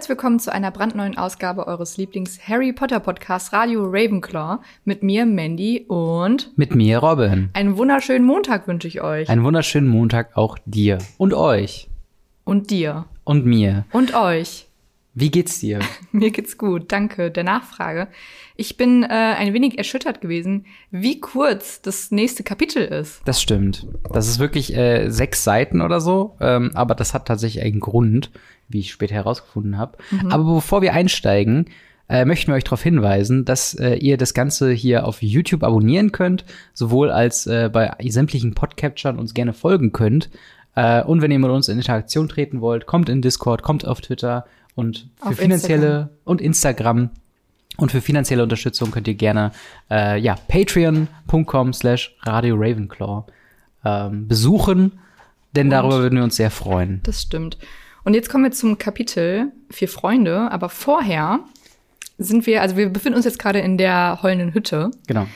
Herzlich willkommen zu einer brandneuen Ausgabe eures Lieblings-Harry Potter Podcasts Radio Ravenclaw mit mir, Mandy und Mit mir, Robin. einen wunderschönen Montag wünsche ich euch. Einen wunderschönen Montag auch dir und euch und dir. und mir. Und euch. Wie geht's dir? Mir geht's gut, danke der Nachfrage. Ich bin äh, ein wenig erschüttert gewesen, wie kurz das nächste Kapitel ist. Das stimmt. Das ist wirklich äh, sechs Seiten oder so, ähm, aber das hat tatsächlich einen Grund, wie ich später herausgefunden habe. Aber bevor wir einsteigen, äh, möchten wir euch darauf hinweisen, dass äh, ihr das Ganze hier auf YouTube abonnieren könnt, sowohl als äh, bei sämtlichen Podcatchern uns gerne folgen könnt. Äh, und wenn ihr mit uns in Interaktion treten wollt, kommt in Discord, kommt auf Twitter und für Auf finanzielle Instagram. und Instagram und für finanzielle Unterstützung könnt ihr gerne äh, ja patreon.com slash Radio Ravenclaw ähm, besuchen, denn darüber würden wir uns sehr freuen. Das stimmt. Und jetzt kommen wir zum Kapitel Vier Freunde, aber vorher sind wir, also wir befinden uns jetzt gerade in der heulenden Hütte. Genau.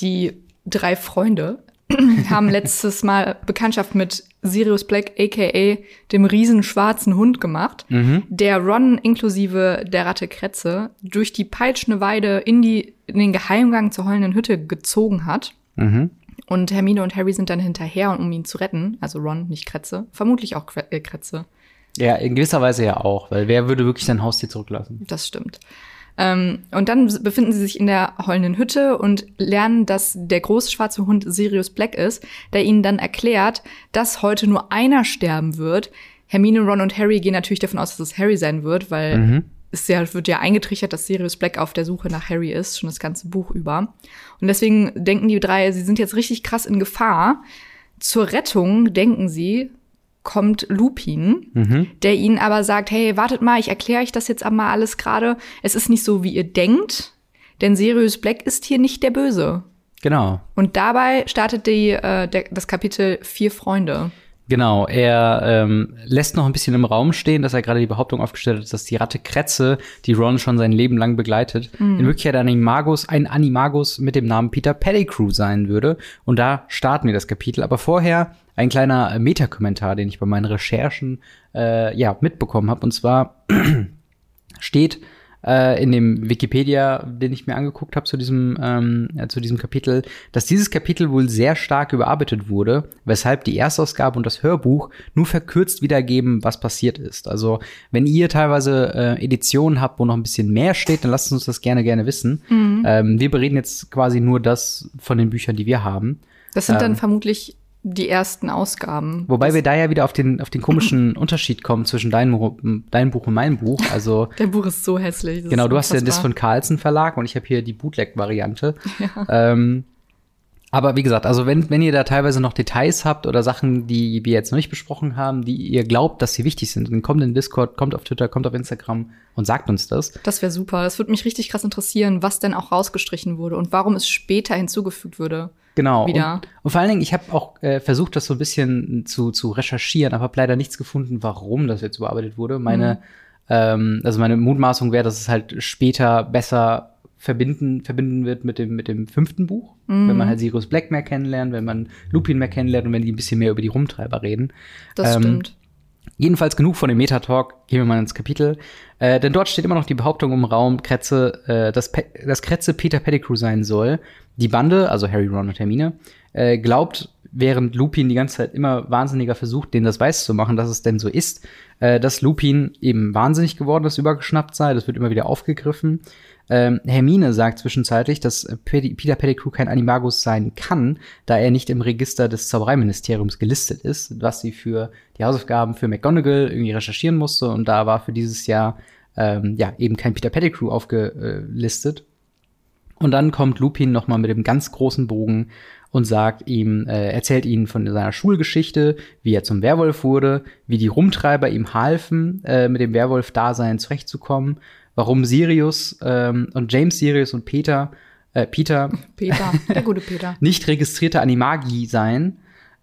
Die drei Freunde haben letztes Mal Bekanntschaft mit Sirius Black, aka dem riesen schwarzen Hund gemacht, der Ron inklusive der Ratte Kretze durch die peitschende Weide in, die, in den Geheimgang zur heulenden Hütte gezogen hat. Mhm. Und Hermine und Harry sind dann hinterher, um ihn zu retten. Also Ron, nicht Kretze. Vermutlich auch äh, Kretze. Ja, in gewisser Weise ja auch, weil wer würde wirklich sein Haustier zurücklassen? Das stimmt. Ähm, und dann befinden sie sich in der heulenden Hütte und lernen, dass der große schwarze Hund Sirius Black ist, der ihnen dann erklärt, dass heute nur einer sterben wird. Hermine, Ron und Harry gehen natürlich davon aus, dass es Harry sein wird, weil es ja, wird ja eingetrichtert, dass Sirius Black auf der Suche nach Harry ist, schon das ganze Buch über. Und deswegen denken die drei, sie sind jetzt richtig krass in Gefahr. Zur Rettung, denken sie, kommt Lupin, der ihnen aber sagt, hey, wartet mal, ich erkläre euch das jetzt einmal alles gerade. Es ist nicht so, wie ihr denkt, denn Sirius Black ist hier nicht der Böse. Genau. Und dabei startet die, äh, der, das Kapitel Vier Freunde. Genau, er ähm, lässt noch ein bisschen im Raum stehen, dass er gerade die Behauptung aufgestellt hat, dass die Ratte Kretze, die Ron schon sein Leben lang begleitet, in Wirklichkeit ein Animagus, ein Animagus mit dem Namen Peter Pettigrew sein würde. Und da starten wir das Kapitel. Aber vorher ein kleiner äh, Metakommentar, den ich bei meinen Recherchen äh, ja mitbekommen habe. Und zwar steht äh, in dem Wikipedia, den ich mir angeguckt habe zu diesem ähm, äh, zu diesem Kapitel, dass dieses Kapitel wohl sehr stark überarbeitet wurde, weshalb die Erstausgabe und das Hörbuch nur verkürzt wiedergeben, was passiert ist. Also wenn ihr teilweise äh, Editionen habt, wo noch ein bisschen mehr steht, dann lasst uns das gerne gerne wissen. Ähm, wir bereden jetzt quasi nur das von den Büchern, die wir haben. Das sind dann Ähm. vermutlich die ersten Ausgaben. Wobei das, wir da ja wieder auf den, auf den komischen Unterschied kommen zwischen deinem, deinem Buch und meinem Buch. Also Der Buch ist so hässlich. das Genau, du hast ja das von Carlsen Verlag und ich habe hier die Bootleg-Variante. Ähm, aber wie gesagt, also wenn, wenn ihr da teilweise noch Details habt oder Sachen, die wir jetzt noch nicht besprochen haben, die ihr glaubt, dass sie wichtig sind, dann kommt in Discord, kommt auf Twitter, kommt auf Instagram und sagt uns das. Das wäre super. Das würde mich richtig krass interessieren, was denn auch rausgestrichen wurde und warum es später hinzugefügt wurde. Genau. Wieder. Und, und vor allen Dingen, ich habe auch äh, versucht, das so ein bisschen zu, zu recherchieren, aber habe leider nichts gefunden, warum das jetzt überarbeitet wurde. Meine, ähm, also meine Mutmaßung wäre, dass es halt später besser verbinden, verbinden wird mit dem, mit dem fünften Buch. Wenn man halt Sirius Black mehr kennenlernt, wenn man Lupin mehr kennenlernt und wenn die ein bisschen mehr über die Rumtreiber reden. Das Ähm, stimmt. Jedenfalls genug von dem Metatalk, gehen wir mal ins Kapitel. Äh, denn dort steht immer noch die Behauptung im Raum, Kretze, äh, dass, Pe dass Kretze Peter Pettigrew sein soll. Die Bande, also Harry, Ron und Hermine, äh, glaubt, während Lupin die ganze Zeit immer wahnsinniger versucht, denen das weiß zu machen, dass es denn so ist, äh, dass Lupin eben wahnsinnig geworden ist, übergeschnappt sei. Das wird immer wieder aufgegriffen. Ähm, Hermine sagt zwischenzeitlich, dass Peter Pettigrew kein Animagus sein kann, da er nicht im Register des Zaubereiministeriums gelistet ist, was sie für die Hausaufgaben für McGonagall irgendwie recherchieren musste. Und da war für dieses Jahr ähm, ja eben kein Peter Pettigrew aufgelistet. Und dann kommt Lupin noch mal mit dem ganz großen Bogen und sagt ihm, äh, erzählt ihnen von seiner Schulgeschichte, wie er zum Werwolf wurde, wie die Rumtreiber ihm halfen, äh, mit dem Werwolf-Dasein zurechtzukommen, warum Sirius ähm, und James Sirius und Peter, äh, Peter Peter, der gute Peter. nicht registrierte Animagi seien.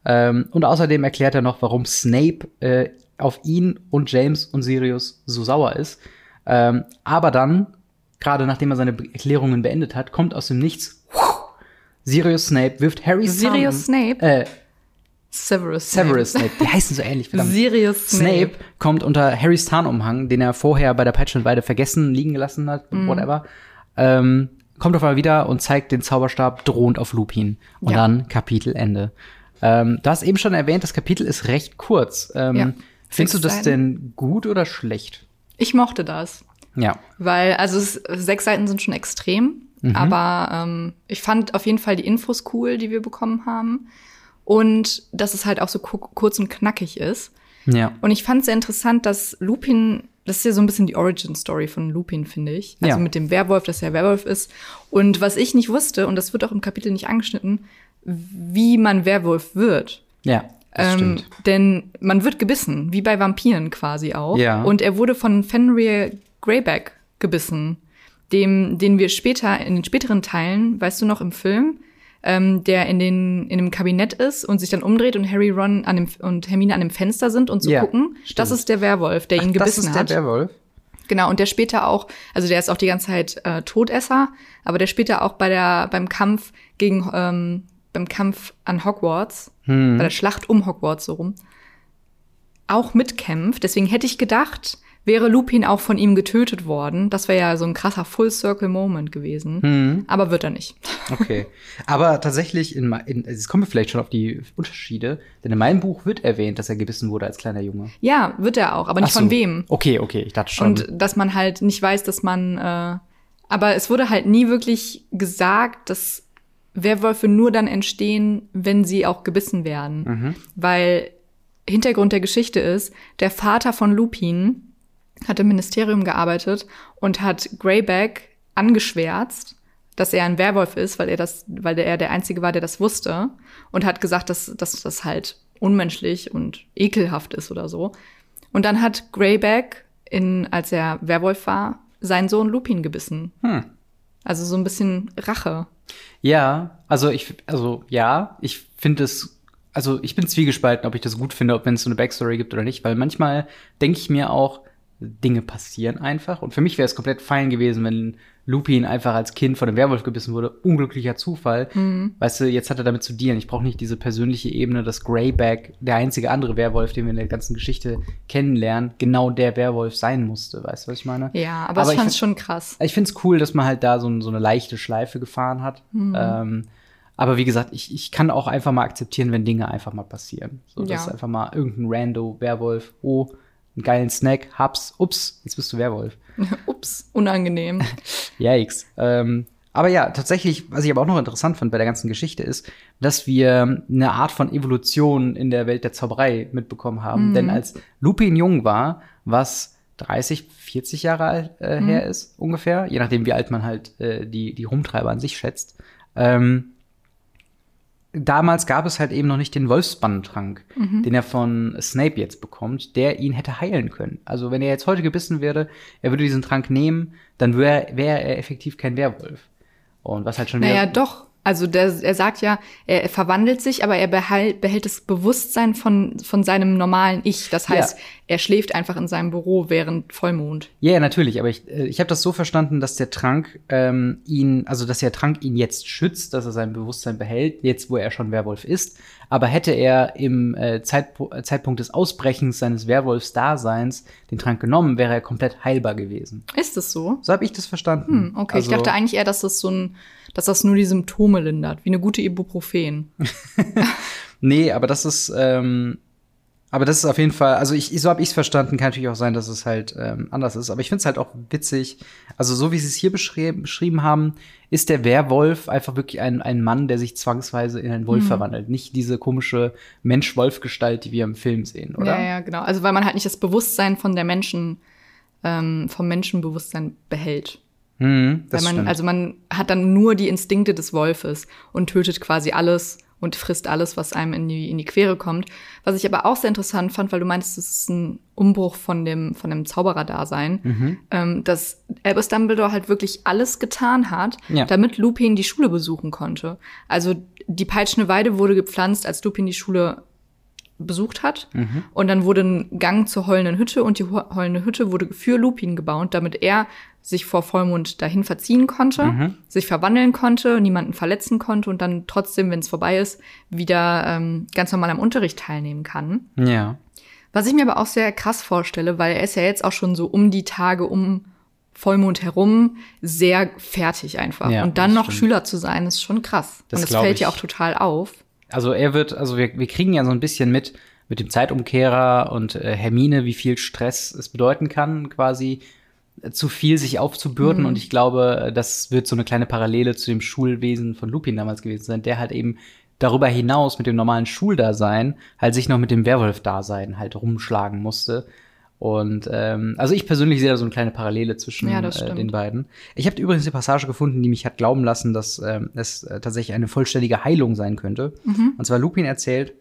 Ähm, und außerdem erklärt er noch, warum Snape äh, auf ihn und James und Sirius so sauer ist. Ähm, aber dann, gerade nachdem er seine Erklärungen beendet hat, kommt aus dem Nichts Sirius Snape wirft Harry Sirius Snape? Äh, Severus Severus Snape. Die heißen so ähnlich, verdammt. Sirius Snape. Snape kommt unter Harrys Tarnumhang, den er vorher bei der Peitschenweide vergessen liegen gelassen hat, whatever. Ähm, kommt auf einmal wieder und zeigt den Zauberstab drohend auf Lupin. Und Ja. dann Kapitelende. Ähm, du hast eben schon erwähnt, das Kapitel ist recht kurz. Ähm, Ja. Findest du das denn gut oder schlecht? Ich mochte das. Ja. Weil, also es, sechs Seiten sind schon extrem, aber ähm, ich fand auf jeden Fall die Infos cool, die wir bekommen haben. Und dass es halt auch so ku kurz und knackig ist. Ja. Und ich fand es sehr interessant, dass Lupin, das ist ja so ein bisschen die Origin-Story von Lupin, finde ich. Also Ja. mit dem Werwolf, dass er Werwolf ist. Und was ich nicht wusste, und das wird auch im Kapitel nicht angeschnitten, wie man Werwolf wird. Ja. Ähm, stimmt. denn man wird gebissen, wie bei Vampiren quasi auch. Ja. Und er wurde von Fenrir Greyback gebissen, dem, den wir später, in den späteren Teilen, weißt du noch im Film, ähm, der in, den, in dem Kabinett ist und sich dann umdreht und Harry, Ron an dem, und Hermine an dem Fenster sind und so Ja, gucken. stimmt. Das ist der Werwolf, der ihn Ach, das gebissen ist der hat. Werwolf? Genau, und der später auch, also der ist auch die ganze Zeit äh, Todesser, aber der später auch bei der, beim Kampf gegen, ähm, beim Kampf an Hogwarts, Hm. bei der Schlacht um Hogwarts so rum, auch mitkämpft. Deswegen hätte ich gedacht, wäre Lupin auch von ihm getötet worden. Das wäre ja so ein krasser Full-Circle-Moment gewesen. Hm. Aber wird er nicht. Okay. Aber tatsächlich, in, in, es kommen wir vielleicht schon auf die Unterschiede, denn in meinem Buch wird erwähnt, dass er gebissen wurde als kleiner Junge. Ja, wird er auch, aber nicht so. von wem. Okay, okay, ich dachte schon. Und dass man halt nicht weiß, dass man. Äh, aber es wurde halt nie wirklich gesagt, dass Werwölfe nur dann entstehen, wenn sie auch gebissen werden. Mhm. Weil Hintergrund der Geschichte ist, der Vater von Lupin hat im Ministerium gearbeitet und hat Greyback angeschwärzt, dass er ein Werwolf ist, weil er das, weil er der Einzige war, der das wusste und hat gesagt, dass, dass das halt unmenschlich und ekelhaft ist oder so. Und dann hat Greyback, in, als er Werwolf war, seinen Sohn Lupin gebissen. Hm. Also so ein bisschen Rache. Ja, also ich, also ja, ich finde es, also ich bin zwiegespalten, ob ich das gut finde, ob wenn es so eine Backstory gibt oder nicht, weil manchmal denke ich mir auch, Dinge passieren einfach. Und für mich wäre es komplett fein gewesen, wenn Lupin einfach als Kind von einem Werwolf gebissen wurde. Unglücklicher Zufall. Weißt du, jetzt hat er damit zu dienen. Ich brauche nicht diese persönliche Ebene, dass Greyback, der einzige andere Werwolf, den wir in der ganzen Geschichte kennenlernen, genau der Werwolf sein musste. Weißt du, was ich meine? Ja, aber, Aber ich fand es schon krass. Ich finde es cool, dass man halt da so, so eine leichte Schleife gefahren hat. Mhm. Ähm, aber wie gesagt, ich, ich kann auch einfach mal akzeptieren, wenn Dinge einfach mal passieren. So, dass Ja. einfach mal irgendein Rando, Werwolf, oh, einen geilen Snack, hab's, ups, jetzt bist du Werwolf. Ups, unangenehm. Yikes. Ähm, aber ja, tatsächlich, was ich aber auch noch interessant fand bei der ganzen Geschichte ist, dass wir eine Art von Evolution in der Welt der Zauberei mitbekommen haben. Denn als Lupin jung war, was 30, 40 Jahre alt, äh, her ist, ungefähr, je nachdem, wie alt man halt äh, die, die Rumtreiber an sich schätzt, ähm, damals gab es halt eben noch nicht den Wolfsbandtrank, den er von Snape jetzt bekommt, der ihn hätte heilen können. Also wenn er jetzt heute gebissen wäre, er würde diesen Trank nehmen, dann wäre wär er effektiv kein Werwolf. Und was halt schon Naja, doch. Also der, er sagt ja, er, er verwandelt sich, aber er behält, behält das Bewusstsein von, von seinem normalen Ich. Das heißt, Ja. er schläft einfach in seinem Büro während Vollmond. Ja, ja, natürlich, aber ich, äh, ich habe das so verstanden, dass der Trank ähm, ihn, also dass der Trank ihn jetzt schützt, dass er sein Bewusstsein behält, jetzt wo er schon Werwolf ist. Aber hätte er im äh, Zeitpo äh, Zeitpunkt des Ausbrechens seines Werwolfs-Daseins den Trank genommen, wäre er komplett heilbar gewesen. Ist es so? So habe ich das verstanden. Hm, okay, Also, ich dachte eigentlich eher, dass das so ein, dass das nur die Symptome lindert, wie eine gute Ibuprofen. Nee, aber das ist, ähm, aber das ist auf jeden Fall, also ich, so habe ich es verstanden, kann natürlich auch sein, dass es halt ähm, anders ist. Aber ich finde es halt auch witzig. Also so wie sie es hier beschrieben, haben, ist der Werwolf einfach wirklich ein, ein Mann, der sich zwangsweise in einen Wolf verwandelt. Nicht diese komische Mensch-Wolf-Gestalt, die wir im Film sehen, oder? Ja, ja, genau. Also weil man halt nicht das Bewusstsein von der Menschen, ähm, vom Menschenbewusstsein behält. Mhm, das weil man, stimmt. also man hat dann nur die Instinkte des Wolfes und tötet quasi alles und frisst alles, was einem in die, in die Quere kommt. Was ich aber auch sehr interessant fand, weil du meinst, es ist ein Umbruch von dem, von dem Zauberer-Dasein, Mhm. ähm, dass Albus Dumbledore halt wirklich alles getan hat, Ja. damit Lupin die Schule besuchen konnte. Also die Peitschende Weide wurde gepflanzt, als Lupin die Schule besucht hat. Und dann wurde ein Gang zur heulenden Hütte und die heulende Hütte wurde für Lupin gebaut, damit er sich vor Vollmond dahin verziehen konnte, sich verwandeln konnte, niemanden verletzen konnte und dann trotzdem, wenn es vorbei ist, wieder ähm, ganz normal am Unterricht teilnehmen kann. Ja. Was ich mir aber auch sehr krass vorstelle, weil er ist ja jetzt auch schon so um die Tage um Vollmond herum sehr fertig einfach. Ja, und dann noch stimmt. Schüler zu sein, ist schon krass. Das und das fällt ja auch total auf. Also er wird, also wir, wir kriegen ja so ein bisschen mit, mit dem Zeitumkehrer und äh, Hermine, wie viel Stress es bedeuten kann, quasi äh, zu viel sich aufzubürden. Und ich glaube, äh, das wird so eine kleine Parallele zu dem Schulwesen von Lupin damals gewesen sein, der halt eben darüber hinaus mit dem normalen Schuldasein halt sich noch mit dem Werwolf-Dasein halt rumschlagen musste. Und ähm, also ich persönlich sehe da so eine kleine Parallele zwischen Ja, äh, den beiden. Ich habe übrigens eine Passage gefunden, die mich hat glauben lassen, dass ähm, es äh, tatsächlich eine vollständige Heilung sein könnte. Und zwar Lupin erzählt,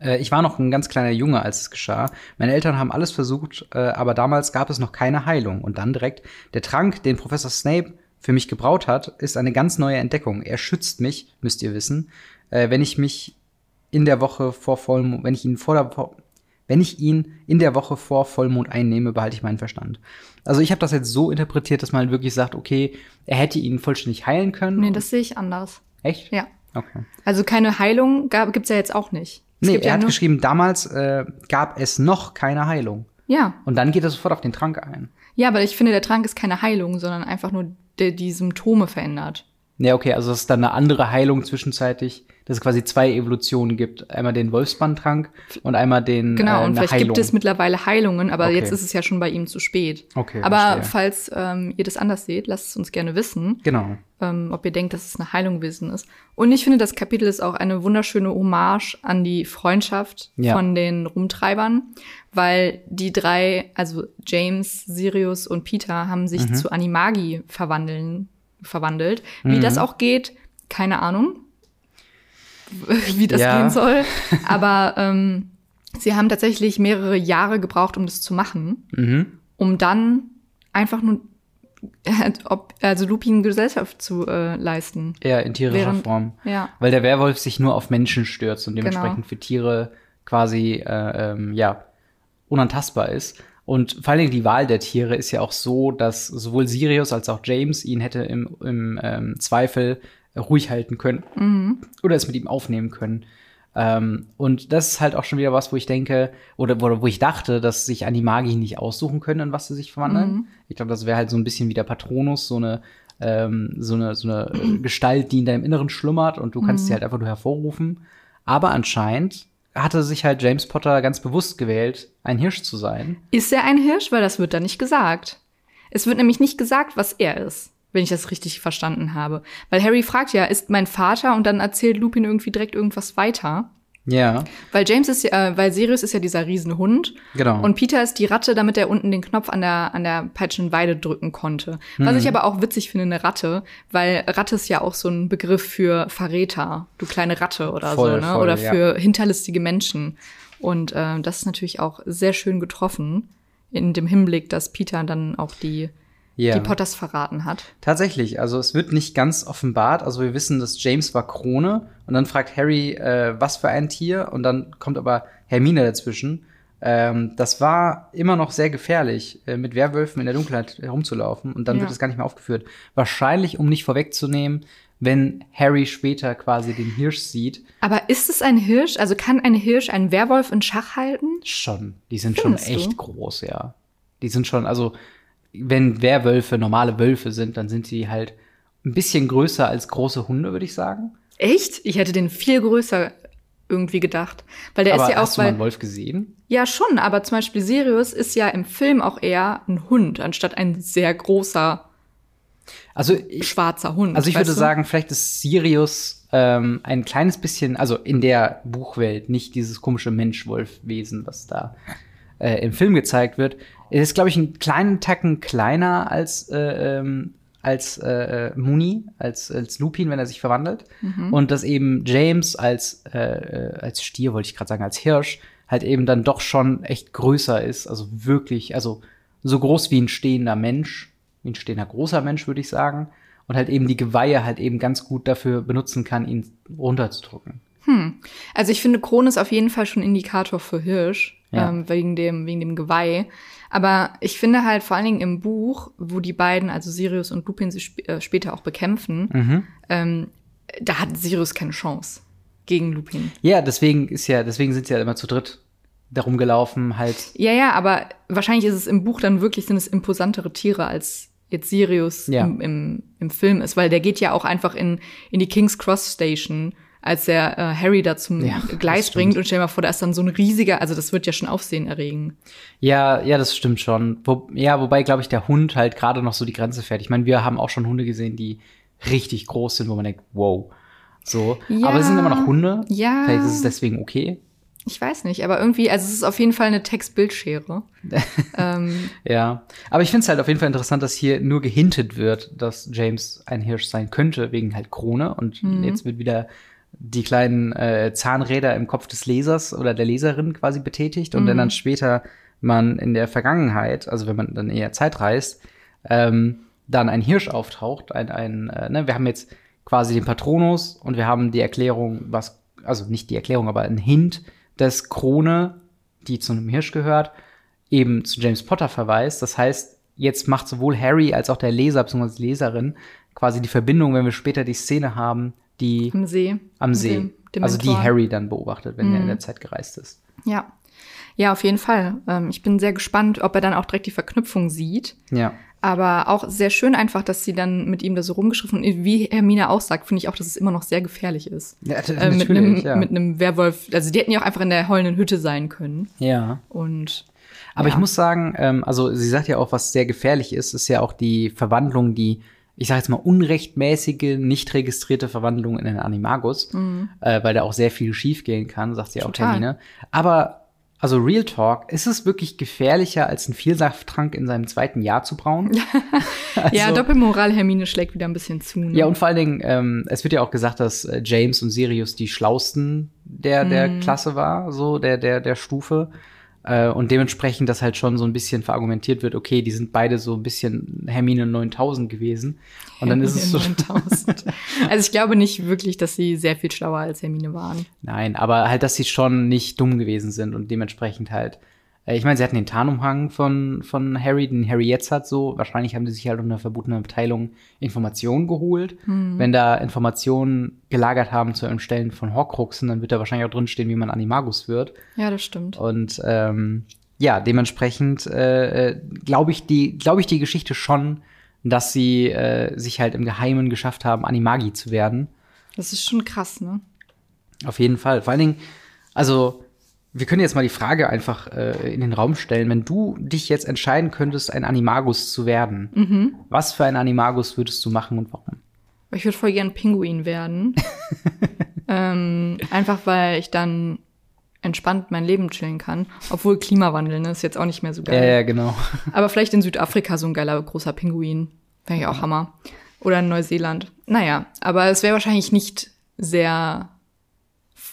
äh, ich war noch ein ganz kleiner Junge, als es geschah. Meine Eltern haben alles versucht, äh, aber damals gab es noch keine Heilung. Und dann direkt, der Trank, den Professor Snape für mich gebraut hat, ist eine ganz neue Entdeckung. Er schützt mich, müsst ihr wissen, äh, wenn ich mich in der Woche vor Vollmond, wenn ich ihn vor der wenn ich ihn in der Woche vor Vollmond einnehme, behalte ich meinen Verstand. Also ich habe das jetzt so interpretiert, dass man wirklich sagt, okay, er hätte ihn vollständig heilen können. Nee, das sehe ich anders. Echt? Ja. Okay. Also keine Heilung gab, gibt's ja jetzt auch nicht. Es Nee, gibt er ja hat geschrieben, damals äh, gab es noch keine Heilung. Ja. Und dann geht er sofort auf den Trank ein. Ja, aber ich finde, der Trank ist keine Heilung, sondern einfach nur, der die Symptome verändert. Ja, okay, also es ist dann eine andere Heilung zwischenzeitlich, dass es quasi zwei Evolutionen gibt. Einmal den Wolfsbandtrank und einmal den Genau, äh, und vielleicht Heilung. gibt es mittlerweile Heilungen, aber Okay. jetzt ist es ja schon bei ihm zu spät. Okay, aber verstehe. falls ähm, ihr das anders seht, lasst es uns gerne wissen, Genau. ähm, ob ihr denkt, dass es eine Heilung gewesen ist. Und ich finde, das Kapitel ist auch eine wunderschöne Hommage an die Freundschaft Ja. von den Rumtreibern, weil die drei, also James, Sirius und Peter, haben sich Mhm. zu Animagi verwandeln, verwandelt. Wie das auch geht, keine Ahnung, wie das Ja. gehen soll. Aber ähm, sie haben tatsächlich mehrere Jahre gebraucht, um das zu machen, Mhm. um dann einfach nur ob, also Lupin Gesellschaft zu äh, leisten. Eher in tierischer Während- Form. Ja. Weil der Werwolf sich nur auf Menschen stürzt und Genau. dementsprechend für Tiere quasi, äh, ähm, ja, unantastbar ist. Und vor allen Dingen die Wahl der Tiere ist ja auch so, dass sowohl Sirius als auch James ihn hätte im, im ähm, Zweifel ruhig halten können Mhm. oder es mit ihm aufnehmen können. Ähm, und das ist halt auch schon wieder was, wo ich denke, oder wo, wo ich dachte, dass sich Animagi nicht aussuchen können, in was sie sich verwandeln. Mhm. Ich glaube, das wäre halt so ein bisschen wie der Patronus, so eine, ähm, so eine, so eine äh, Gestalt, die in deinem Inneren schlummert und du kannst Mhm. sie halt einfach nur hervorrufen. Aber anscheinend hatte sich halt James Potter ganz bewusst gewählt, ein Hirsch zu sein. Ist er ein Hirsch? Weil das wird da nicht gesagt. Es wird nämlich nicht gesagt, was er ist, wenn ich das richtig verstanden habe. Weil Harry fragt ja, ist mein Vater? Und dann erzählt Lupin irgendwie direkt irgendwas weiter. Ja, Weil James ist ja, äh, weil Sirius ist ja dieser Riesenhund. genau. Und Peter ist die Ratte, damit er unten den Knopf an der, an der Peitschenweide drücken konnte. Was Mhm. ich aber auch witzig finde, eine Ratte, weil Ratte ist ja auch so ein Begriff für Verräter, du kleine Ratte oder Voll, so, ne? voll, oder ja. für hinterlistige Menschen. Und äh, das ist natürlich auch sehr schön getroffen, in dem Hinblick, dass Peter dann auch die, ja. die Potters verraten hat. Tatsächlich, also es wird nicht ganz offenbart. Also wir wissen, dass James war Krone und dann fragt Harry, äh, was für ein Tier und dann kommt aber Hermine dazwischen. Ähm, das war immer noch sehr gefährlich, äh, mit Werwölfen in der Dunkelheit herumzulaufen und dann Ja. wird es gar nicht mehr aufgeführt. Wahrscheinlich, um nicht vorwegzunehmen, wenn Harry später quasi den Hirsch sieht. Aber ist es ein Hirsch? Also kann ein Hirsch einen Werwolf in Schach halten? Schon, die sind Findest schon echt du? groß, ja. Die sind schon, also wenn Werwölfe normale Wölfe sind, dann sind sie halt ein bisschen größer als große Hunde, würde ich sagen. Echt? Ich hätte den viel größer irgendwie gedacht. Weil der aber ist ja hast auch, du mal einen Wolf gesehen? Ja, schon, aber zum Beispiel Sirius ist ja im Film auch eher ein Hund, anstatt ein sehr großer Also ich, schwarzer Hund. also ich würde du? sagen, vielleicht ist Sirius ähm, ein kleines bisschen, also in der Buchwelt, nicht dieses komische Mensch-Wolf-Wesen, was da äh, im Film gezeigt wird. Er ist, glaube ich, einen kleinen Tacken kleiner als äh, ähm, als äh, äh, Mooney, als, als Lupin, wenn er sich verwandelt. Mhm. Und dass eben James als, äh, äh, als Stier, wollte ich gerade sagen, als Hirsch, halt eben dann doch schon echt größer ist. Also wirklich, also so groß wie ein stehender Mensch, wie ein stehender großer Mensch, würde ich sagen. Und halt eben die Geweihe halt eben ganz gut dafür benutzen kann, ihn runterzudrücken. Also ich finde, Kron ist auf jeden Fall schon Indikator für Hirsch, Ja. ähm, wegen, dem, wegen dem Geweih. Aber ich finde halt vor allen Dingen im Buch, wo die beiden, also Sirius und Lupin, sich sp äh, später auch bekämpfen, Mhm. ähm, da hat Sirius keine Chance gegen Lupin. Ja, deswegen ist ja, deswegen sind sie ja immer zu dritt darum gelaufen, halt. Ja, ja, aber wahrscheinlich ist es im Buch dann wirklich, sind es imposantere Tiere als jetzt Sirius Ja. im, im, im Film ist, weil der geht ja auch einfach in, in die King's Cross Station, als der äh, Harry da zum Ja, Gleis bringt und stell dir mal vor, da ist dann so ein riesiger, also das wird ja schon Aufsehen erregen. Ja, ja, das stimmt schon. Wo, ja, wobei, glaube ich, der Hund halt gerade noch so die Grenze fährt. Ich meine, wir haben auch schon Hunde gesehen, die richtig groß sind, wo man denkt, wow. So. Ja. Aber es sind immer noch Hunde. Ja. Vielleicht ist es deswegen okay. Ich weiß nicht, aber irgendwie, also es ist auf jeden Fall eine Text-Bildschere. ähm, Ja. Aber ich finde es halt auf jeden Fall interessant, dass hier nur gehintet wird, dass James ein Hirsch sein könnte, wegen halt Krone. Und Mhm. jetzt wird wieder die kleinen äh, Zahnräder im Kopf des Lesers oder der Leserin quasi betätigt. Und wenn Mhm. dann später man in der Vergangenheit, also wenn man dann eher Zeit reist, ähm, dann ein Hirsch auftaucht, ein, ein äh, ne, wir haben jetzt quasi den Patronus und wir haben die Erklärung, was, also nicht die Erklärung, aber ein Hint, dass Krone, die zu einem Hirsch gehört, eben zu James Potter verweist. Das heißt, jetzt macht sowohl Harry als auch der Leser bzw. die Leserin quasi die Verbindung, wenn wir später die Szene haben, die am See. am See, dem- also die Mentor. Harry dann beobachtet, wenn er in der Zeit gereist ist. Ja. Ja, auf jeden Fall. Ähm, ich bin sehr gespannt, ob er dann auch direkt die Verknüpfung sieht. Ja. Aber auch sehr schön einfach, dass sie dann mit ihm da so rumgeschriffen und wie Hermine auch sagt, finde ich auch, dass es immer noch sehr gefährlich ist. Ja, Äh, mit einem ja. mit einem Werwolf. Also die hätten ja auch einfach in der heulenden Hütte sein können. ja. Und Aber Ja. ich muss sagen, ähm, also sie sagt ja auch, was sehr gefährlich ist, ist ja auch die Verwandlung, die, ich sage jetzt mal, unrechtmäßige, nicht registrierte Verwandlung in einen Animagus, äh, weil da auch sehr viel schiefgehen kann, sagt sie auch Mhm. Hermine. Aber, also Real Talk, ist es wirklich gefährlicher, als einen Vielsafttrank in seinem zweiten Jahr zu brauen? ja, Also- Doppelmoral Hermine schlägt wieder ein bisschen zu. Ne? Ja, und vor allen Dingen, ähm, es wird ja auch gesagt, dass äh, James und Sirius die schlausten der, der Klasse war, so der, der, der Stufe. Äh, und dementsprechend, dass halt schon so ein bisschen verargumentiert wird, okay, die sind beide so ein bisschen Hermine 9000 gewesen. Und dann ist es so, 9000. also ich glaube nicht wirklich, dass sie sehr viel schlauer als Hermine waren. nein, aber halt, dass sie schon nicht dumm gewesen sind und dementsprechend halt, ich meine, sie hatten den Tarnumhang von, von Harry, den Harry jetzt hat, so. Wahrscheinlich haben sie sich halt unter verbotener Abteilung Informationen geholt. Wenn da Informationen gelagert haben zu Stellen von Horcruxen, dann wird da wahrscheinlich auch drinstehen, wie man Animagus wird. Ja, das stimmt. Und ähm, ja, dementsprechend äh, äh, glaube ich die, glaube ich die Geschichte schon, dass sie äh, sich halt im Geheimen geschafft haben, Animagi zu werden. Das ist schon krass, ne? Auf jeden Fall. Vor allen Dingen, also wir können jetzt mal die Frage einfach äh, in den Raum stellen, wenn du dich jetzt entscheiden könntest, ein Animagus zu werden, was für ein Animagus würdest du machen und warum? Ich würde voll gern Pinguin werden. ähm, einfach weil ich dann entspannt mein Leben chillen kann. Obwohl Klimawandel, ne, ist jetzt auch nicht mehr so Ja, geil. ja, genau. Aber vielleicht in Südafrika so ein geiler großer Pinguin. Wäre ja auch Hammer. Oder in Neuseeland. Naja, aber es wäre wahrscheinlich nicht sehr,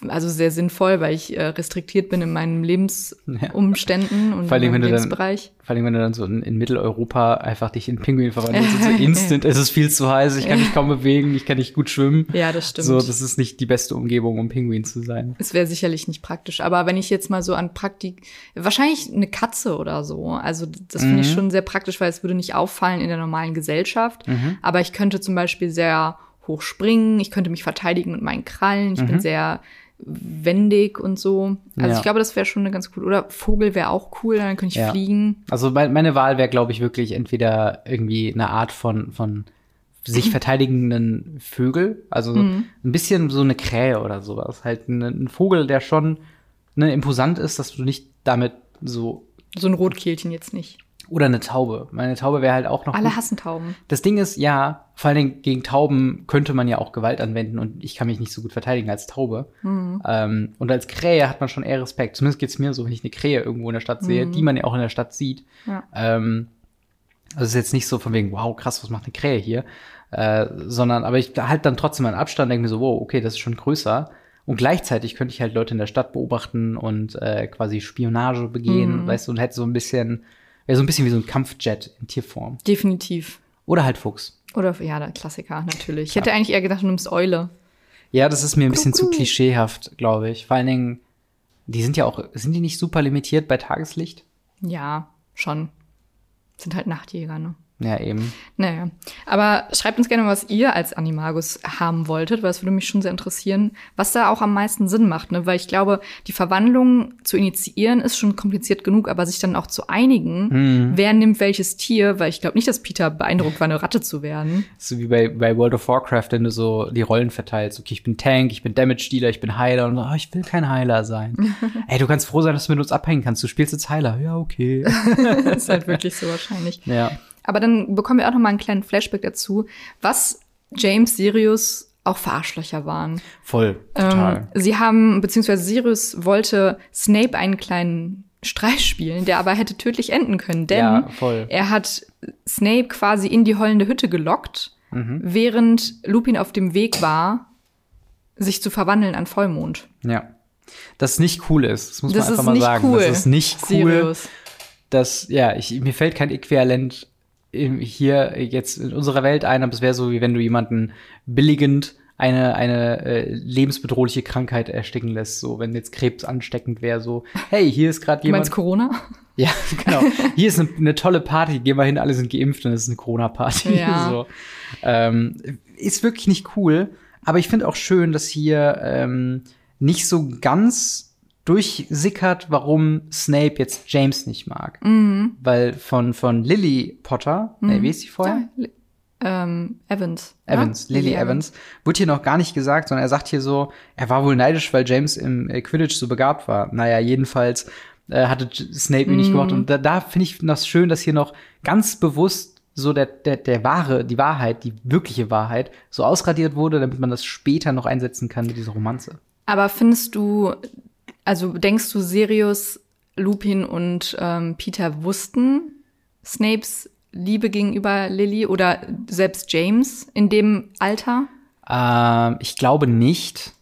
also sehr sinnvoll, weil ich äh, restriktiert bin in meinen Lebensumständen und Vor allem, in wenn meinem du dann- Lebensbereich. Vor allem, wenn du dann so in, in Mitteleuropa einfach dich in Pinguin verwandelst und so instant, es ist viel zu heiß, ich kann mich kaum bewegen, ich kann nicht gut schwimmen. Ja, das stimmt. So, das ist nicht die beste Umgebung, um Pinguin zu sein. Es wäre sicherlich nicht praktisch. Aber wenn ich jetzt mal so an Praktik, wahrscheinlich eine Katze oder so. Also das finde ich schon sehr praktisch, weil es würde nicht auffallen in der normalen Gesellschaft. Aber ich könnte zum Beispiel sehr hoch springen, ich könnte mich verteidigen mit meinen Krallen, ich bin sehr wendig und so. Also Ja. ich glaube, das wäre schon eine ganz cool. Oder Vogel wäre auch cool, dann könnte ich Ja. fliegen. Also mein, meine Wahl wäre, glaube ich, wirklich entweder irgendwie eine Art von, von sich verteidigenden Vögel, also ein bisschen so eine Krähe oder sowas. Halt ein, ein Vogel, der schon ne, imposant ist, dass du nicht damit so So ein Rotkehlchen jetzt nicht. Oder eine Taube. Meine Taube wäre halt auch noch. Alle gut. hassen Tauben. Das Ding ist, ja, vor allen Dingen gegen Tauben könnte man ja auch Gewalt anwenden und ich kann mich nicht so gut verteidigen als Taube. Ähm, und als Krähe hat man schon eher Respekt. Zumindest geht's mir so, wenn ich eine Krähe irgendwo in der Stadt sehe, die man ja auch in der Stadt sieht. Ja. Ähm, also es ist jetzt nicht so von wegen, wow, krass, was macht eine Krähe hier? Äh, sondern, aber ich halt dann trotzdem einen Abstand, denke mir so, wow, okay, das ist schon größer. Und gleichzeitig könnte ich halt Leute in der Stadt beobachten und äh, quasi Spionage begehen, weißt du, und hätte so ein bisschen, wäre so ein bisschen wie so ein Kampfjet in Tierform. Definitiv. Oder halt Fuchs. Oder ja, der Klassiker, natürlich. Ich hätte eigentlich eher gedacht, du nimmst Eule. Ja, das ist mir ein bisschen zu klischeehaft, glaube ich. Vor allen Dingen, die sind ja auch, sind die nicht super limitiert bei Tageslicht? Ja, schon. Sind halt Nachtjäger, ne? Ja, eben. Naja, aber schreibt uns gerne, was ihr als Animagus haben wolltet, weil es würde mich schon sehr interessieren, was da auch am meisten Sinn macht, ne? Weil ich glaube, die Verwandlung zu initiieren ist schon kompliziert genug, aber sich dann auch zu einigen, Mhm. wer nimmt welches Tier, weil ich glaube nicht, dass Peter beeindruckt war, eine Ratte zu werden. So wie bei, bei World of Warcraft, wenn du so die Rollen verteilst. Okay, ich bin Tank, ich bin Damage-Dealer, ich bin Heiler und so, oh, ich will kein Heiler sein. Ey, du kannst froh sein, dass du mit uns abhängen kannst. Du spielst jetzt Heiler. Ja, okay. das ist halt wirklich so wahrscheinlich. ja. Aber dann bekommen wir auch noch mal einen kleinen Flashback dazu, was James Sirius auch für Arschlöcher waren. Voll. Total. Ähm, sie haben, beziehungsweise Sirius wollte Snape einen kleinen Streich spielen, der aber hätte tödlich enden können, denn Ja, er hat Snape quasi in die heulende Hütte gelockt, Mhm. während Lupin auf dem Weg war, sich zu verwandeln an Vollmond. ja. Das nicht cool ist. Das muss Das man einfach ist mal nicht sagen. cool. Das ist nicht cool. Sirius. dass, ja, ich, mir fällt kein Äquivalent hier jetzt in unserer Welt ein, aber es wäre so, wie wenn du jemanden billigend eine, eine äh, lebensbedrohliche Krankheit ersticken lässt. So, wenn jetzt Krebs ansteckend wäre, so, hey, hier ist gerade Du jemand. meinst Corona? Ja, genau. Hier ist eine, eine tolle Party, gehen wir hin, alle sind geimpft und es ist eine Corona-Party. Ja. So. Ähm, ist wirklich nicht cool, aber ich finde auch schön, dass hier ähm, nicht so ganz durchsickert, warum Snape jetzt James nicht mag. Mhm. Weil von, von Lily Potter, nee, wie ist sie vorher? Ja, ähm, Evans. Evans, ja? Lily Evans, wurde hier noch gar nicht gesagt, sondern er sagt hier so, er war wohl neidisch, weil James im Quidditch so begabt war. Naja, jedenfalls äh, hatte Snape ihn nicht gemacht. Und da, da finde ich das schön, dass hier noch ganz bewusst so der, der, der wahre, die Wahrheit, die wirkliche Wahrheit, so ausradiert wurde, damit man das später noch einsetzen kann mit dieser Romanze. Aber findest du, also denkst du, Sirius, Lupin und ähm, Peter wussten Snapes Liebe gegenüber Lily oder selbst James in dem Alter? Ähm, ich glaube nicht.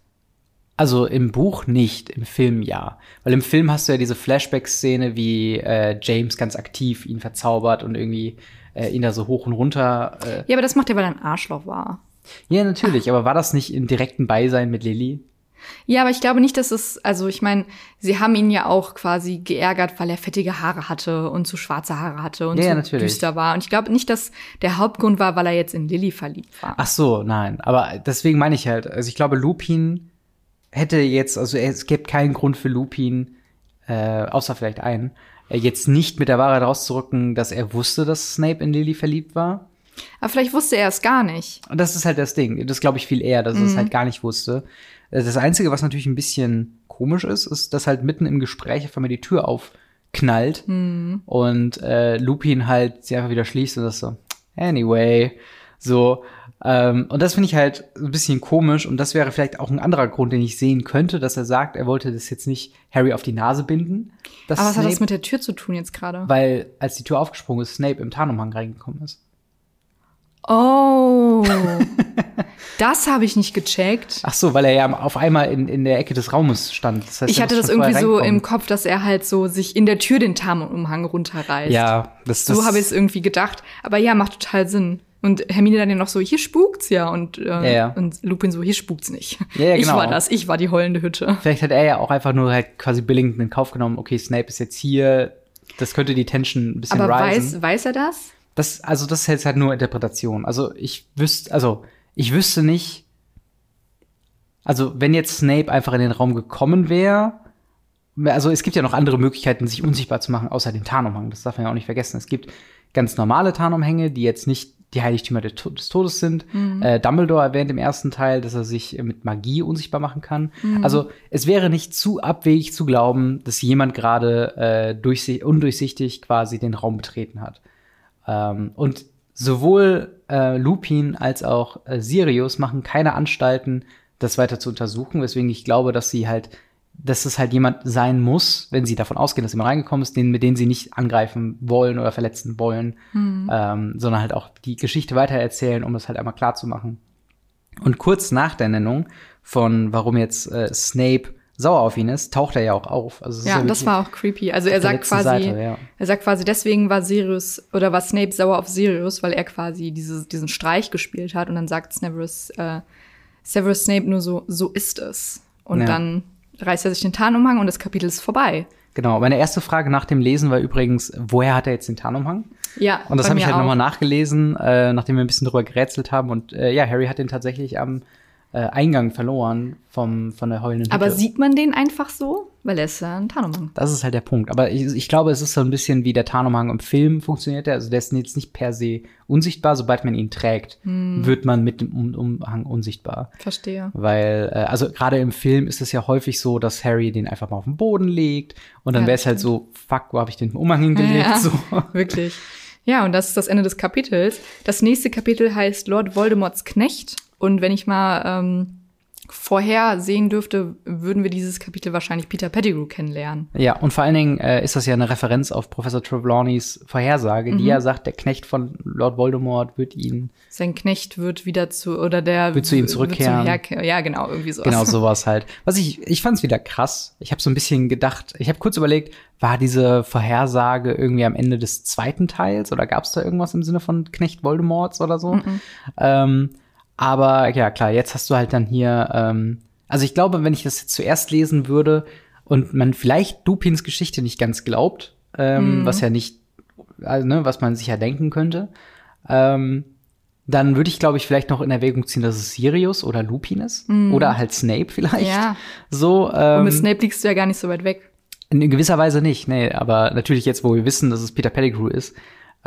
Also im Buch nicht, im Film ja. Weil im Film hast du ja diese Flashback-Szene, wie äh, James ganz aktiv ihn verzaubert und irgendwie äh, ihn da so hoch und runter. Äh. Ja, aber das macht er, weil er ein Arschloch war. Ja, natürlich, aber war das nicht im direkten Beisein mit Lily? Ja, aber ich glaube nicht, dass es, also ich meine, sie haben ihn ja auch quasi geärgert, weil er fettige Haare hatte und zu schwarze Haare hatte und Ja, ja, natürlich. düster war. Und ich glaube nicht, dass der Hauptgrund war, weil er jetzt in Lily verliebt war. Ach so, nein. Aber deswegen meine ich halt, also ich glaube, Lupin hätte jetzt, also es gibt keinen Grund für Lupin, äh, außer vielleicht einen, äh, jetzt nicht mit der Wahrheit rauszurücken, dass er wusste, dass Snape in Lily verliebt war. Aber vielleicht wusste er es gar nicht. Und das ist halt das Ding. Das glaube ich viel eher, dass er es halt gar nicht wusste. Äh, Das Einzige, was natürlich ein bisschen komisch ist, ist, dass halt mitten im Gespräch auf einmal die Tür aufknallt und äh, Lupin halt sie einfach wieder schließt und das so, anyway, so. Ähm, und das finde ich halt ein bisschen komisch und das wäre vielleicht auch ein anderer Grund, den ich sehen könnte, dass er sagt, er wollte das jetzt nicht Harry auf die Nase binden. Aber was hat das Snape- mit der Tür zu tun jetzt gerade? Weil als die Tür aufgesprungen ist, Snape im Tarnumhang reingekommen ist. Oh, das habe ich nicht gecheckt. Ach so, weil er ja auf einmal in, in der Ecke des Raumes stand. Das heißt, Ich hatte das irgendwie so im Kopf, dass er halt so sich in der Tür den Tarnumhang runterreißt. Ja, das, das So habe ich es irgendwie gedacht. Aber ja, macht total Sinn. Und Hermine dann ja noch so, hier spukt's ja. Und, äh, Ja, ja. und Lupin so, hier spukt's nicht. Ja, ja, Ich genau. war das, ich war die heulende Hütte. Vielleicht hat er ja auch einfach nur halt quasi billigend in Kauf genommen, okay, Snape ist jetzt hier, das könnte die Tension ein bisschen Aber risen. weiß, weiß er das? Das, also das ist jetzt halt nur Interpretation. Also ich wüsste, also ich wüsste nicht, also wenn jetzt Snape einfach in den Raum gekommen wäre, also es gibt ja noch andere Möglichkeiten, sich unsichtbar zu machen, außer den Tarnumhang. Das darf man ja auch nicht vergessen. Es gibt ganz normale Tarnumhänge, die jetzt nicht die Heiligtümer des To- des Todes sind. Äh, Dumbledore erwähnt im ersten Teil, dass er sich mit Magie unsichtbar machen kann. Also es wäre nicht zu abwegig zu glauben, dass jemand gerade äh, durchsi- undurchsichtig quasi den Raum betreten hat. Ähm, und sowohl äh, Lupin als auch äh, Sirius machen keine Anstalten, das weiter zu untersuchen, weswegen ich glaube, dass sie halt, dass es halt jemand sein muss, wenn sie davon ausgehen, dass jemand reingekommen ist, den, mit dem sie nicht angreifen wollen oder verletzen wollen, ähm, sondern halt auch die Geschichte weitererzählen, um das halt einmal klar zu machen. Und kurz nach der Nennung von warum jetzt äh, Snape sauer auf ihn ist, taucht er ja auch auf. Also ist Ja, das war auch creepy. Also er sagt quasi, Seite, ja. er sagt quasi, deswegen war Sirius oder war Snape sauer auf Sirius, weil er quasi diese, diesen Streich gespielt hat und dann sagt Severus, äh, Severus Snape nur so, so ist es. Und Ja. dann reißt er sich den Tarnumhang und das Kapitel ist vorbei. Genau, meine erste Frage nach dem Lesen war übrigens, woher hat er jetzt den Tarnumhang? Ja, Und das habe ich halt nochmal nachgelesen, äh, nachdem wir ein bisschen drüber gerätselt haben. Und äh, ja, Harry hat den tatsächlich am äh, Eingang verloren vom, von der heulenden Hütte. Aber sieht man den einfach so? Weil er ist ja ein Tarnumhang. Das ist halt der Punkt. Aber ich, ich glaube, es ist so ein bisschen wie der Tarnumhang im Film funktioniert. Der. Also der ist jetzt nicht per se unsichtbar. Sobald man ihn trägt, Hm. wird man mit dem um Umhang unsichtbar. Verstehe. Weil, äh, also gerade im Film ist es ja häufig so, dass Harry den einfach mal auf den Boden legt und dann Ja, wäre es halt so, fuck, wo habe ich den Umhang hingelegt? Ja, So. wirklich. Ja, und das ist das Ende des Kapitels. Das nächste Kapitel heißt Lord Voldemorts Knecht. Und wenn ich mal ähm, vorher sehen dürfte, würden wir dieses Kapitel wahrscheinlich Peter Pettigrew kennenlernen. Ja, und vor allen Dingen äh, ist das ja eine Referenz auf Professor Trelawney's Vorhersage, Mhm. die ja sagt, der Knecht von Lord Voldemort wird ihn, Sein Knecht wird wieder zu, oder der Wird zu ihm zurückkehren. Herke- ja, genau, irgendwie so. genau sowas halt. Was ich, ich fand es wieder krass. Ich habe so ein bisschen gedacht, ich habe kurz überlegt, war diese Vorhersage irgendwie am Ende des zweiten Teils oder gab es da irgendwas im Sinne von Knecht Voldemorts oder so? Ähm, aber ja, klar, jetzt hast du halt dann hier, ähm, also ich glaube, wenn ich das jetzt zuerst lesen würde und man vielleicht Lupins Geschichte nicht ganz glaubt, ähm, was ja nicht, also, ne, was man sich ja denken könnte, ähm, dann würde ich, glaube ich, vielleicht noch in Erwägung ziehen, dass es Sirius oder Lupin ist. Oder halt Snape vielleicht. Ja. So, Und ähm, mit Snape liegst du ja gar nicht so weit weg. in gewisser Weise nicht, nee, aber natürlich jetzt, wo wir wissen, dass es Peter Pettigrew ist,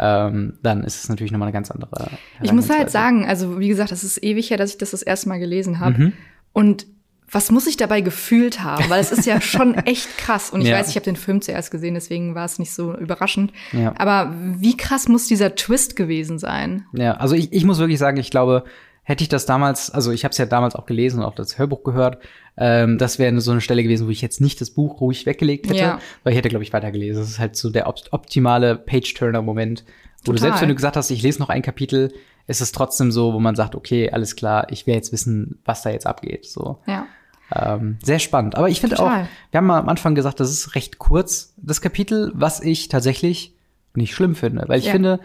ähm, dann ist es natürlich nochmal eine ganz andere. Ich muss halt sagen, also wie gesagt, es ist ewig her, dass ich das das erste Mal gelesen habe. Mhm. Und was muss ich dabei gefühlt haben? Weil es ist ja schon echt krass. Und ich Ja. weiß, ich habe den Film zuerst gesehen, deswegen war es nicht so überraschend. Ja. Aber wie krass muss dieser Twist gewesen sein? Ja, also ich, ich muss wirklich sagen, ich glaube, hätte ich das damals, also ich habe es ja damals auch gelesen und auch das Hörbuch gehört, ähm, das wäre so eine Stelle gewesen, wo ich jetzt nicht das Buch ruhig weggelegt hätte, Ja. weil ich hätte, glaube ich, weitergelesen. Das ist halt so der op optimale Page-Turner-Moment, wo du Total. selbst, wenn du gesagt hast, ich lese noch ein Kapitel, ist es trotzdem so, wo man sagt, okay, alles klar, ich will jetzt wissen, was da jetzt abgeht. So. Ja. Ähm, sehr spannend. Aber ich finde auch, wir haben mal am Anfang gesagt, das ist recht kurz, das Kapitel, was ich tatsächlich nicht schlimm finde. Weil ich Ja. finde,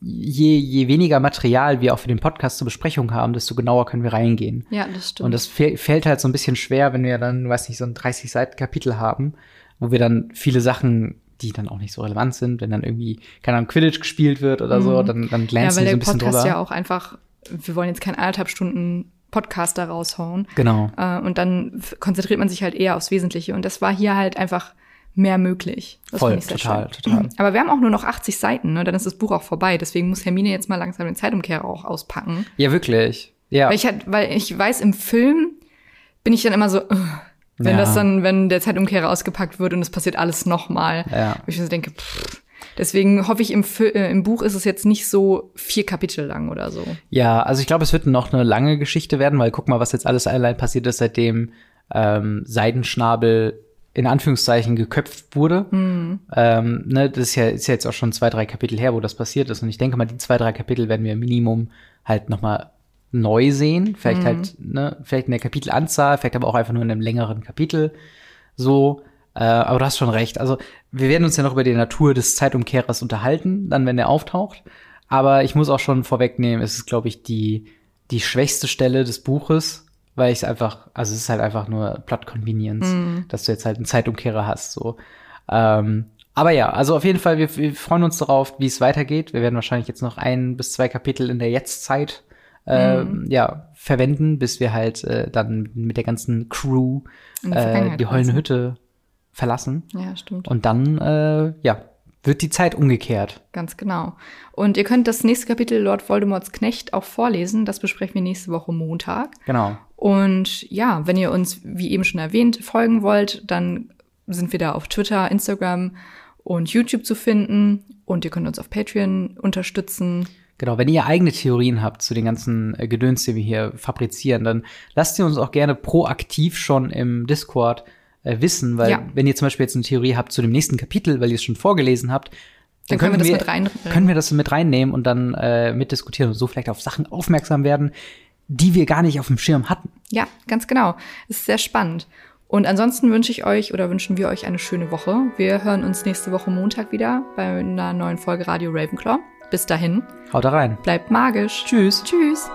je, je weniger Material wir auch für den Podcast zur Besprechung haben, desto genauer können wir reingehen. Ja, das stimmt. Und das fäll- fällt halt so ein bisschen schwer, wenn wir dann, weiß nicht, so ein 30 Seiten Kapitel haben, wo wir dann viele Sachen, die dann auch nicht so relevant sind, wenn dann irgendwie, keine Ahnung, Quidditch gespielt wird oder so, dann, dann Mhm. ja, weil so der ein bisschen Podcast drüber. ja auch einfach, wir wollen jetzt keinen anderthalb Stunden Podcast da raushauen. Genau. Äh, und dann konzentriert man sich halt eher aufs Wesentliche. Und das war hier halt einfach mehr möglich. Das Voll, total, schön. total. Aber wir haben auch nur noch 80 Seiten, ne? Dann ist das Buch auch vorbei. Deswegen muss Hermine jetzt mal langsam den Zeitumkehrer auch auspacken. Ja, wirklich. Ja. Weil ich halt, weil ich weiß, im Film bin ich dann immer so, äh, wenn Ja. das dann, wenn der Zeitumkehrer ausgepackt wird und es passiert alles nochmal. Ja. Wo ich mir so denke, pff. Deswegen hoffe ich, im, äh, im Buch ist es jetzt nicht so vier Kapitel lang oder so. Ja, also ich glaube, es wird noch eine lange Geschichte werden, weil guck mal, was jetzt alles allein passiert ist, seitdem ähm, Seidenschnabel in Anführungszeichen geköpft wurde. Mhm. Ähm, ne, das ist ja, ist ja jetzt auch schon zwei, drei Kapitel her, wo das passiert ist. Und ich denke mal, die zwei, drei Kapitel werden wir Minimum halt noch mal neu sehen. Vielleicht halt, ne, vielleicht in der Kapitelanzahl, vielleicht aber auch einfach nur in einem längeren Kapitel. So. Äh, aber du hast schon recht. Also, wir werden uns ja noch über die Natur des Zeitumkehrers unterhalten, dann, wenn er auftaucht. Aber ich muss auch schon vorwegnehmen, es ist, glaube ich, die, die schwächste Stelle des Buches, weil ich es einfach, also es ist halt einfach nur Plot Convenience, dass du jetzt halt einen Zeitumkehrer hast, so. Ähm, aber ja, also auf jeden Fall, wir, wir freuen uns darauf, wie es weitergeht. Wir werden wahrscheinlich jetzt noch ein bis zwei Kapitel in der Jetztzeit ähm, ja, verwenden, bis wir halt äh, dann mit der ganzen Crew die äh, die heulende. Hütte verlassen. Ja, stimmt. Und dann, äh, ja, wird die Zeit umgekehrt. Ganz genau. Und ihr könnt das nächste Kapitel Lord Voldemorts Knecht auch vorlesen. Das besprechen wir nächste Woche Montag. Genau. Und ja, wenn ihr uns, wie eben schon erwähnt, folgen wollt, dann sind wir da auf Twitter, Instagram und YouTube zu finden. Und ihr könnt uns auf Patreon unterstützen. Genau, wenn ihr eigene Theorien habt zu den ganzen äh, Gedöns, die wir hier fabrizieren, dann lasst ihr uns auch gerne proaktiv schon im Discord äh, wissen, weil Ja. wenn ihr zum Beispiel jetzt eine Theorie habt zu dem nächsten Kapitel, weil ihr es schon vorgelesen habt, Dann können wir das mit rein- können wir das mit reinnehmen und dann äh, mitdiskutieren und so vielleicht auf Sachen aufmerksam werden, die wir gar nicht auf dem Schirm hatten. Ja, ganz genau. Ist sehr spannend. Und ansonsten wünsche ich euch oder wünschen wir euch eine schöne Woche. Wir hören uns nächste Woche Montag wieder bei einer neuen Folge Radio Ravenclaw. Bis dahin, Haut da rein. bleibt magisch. Tschüss. Tschüss.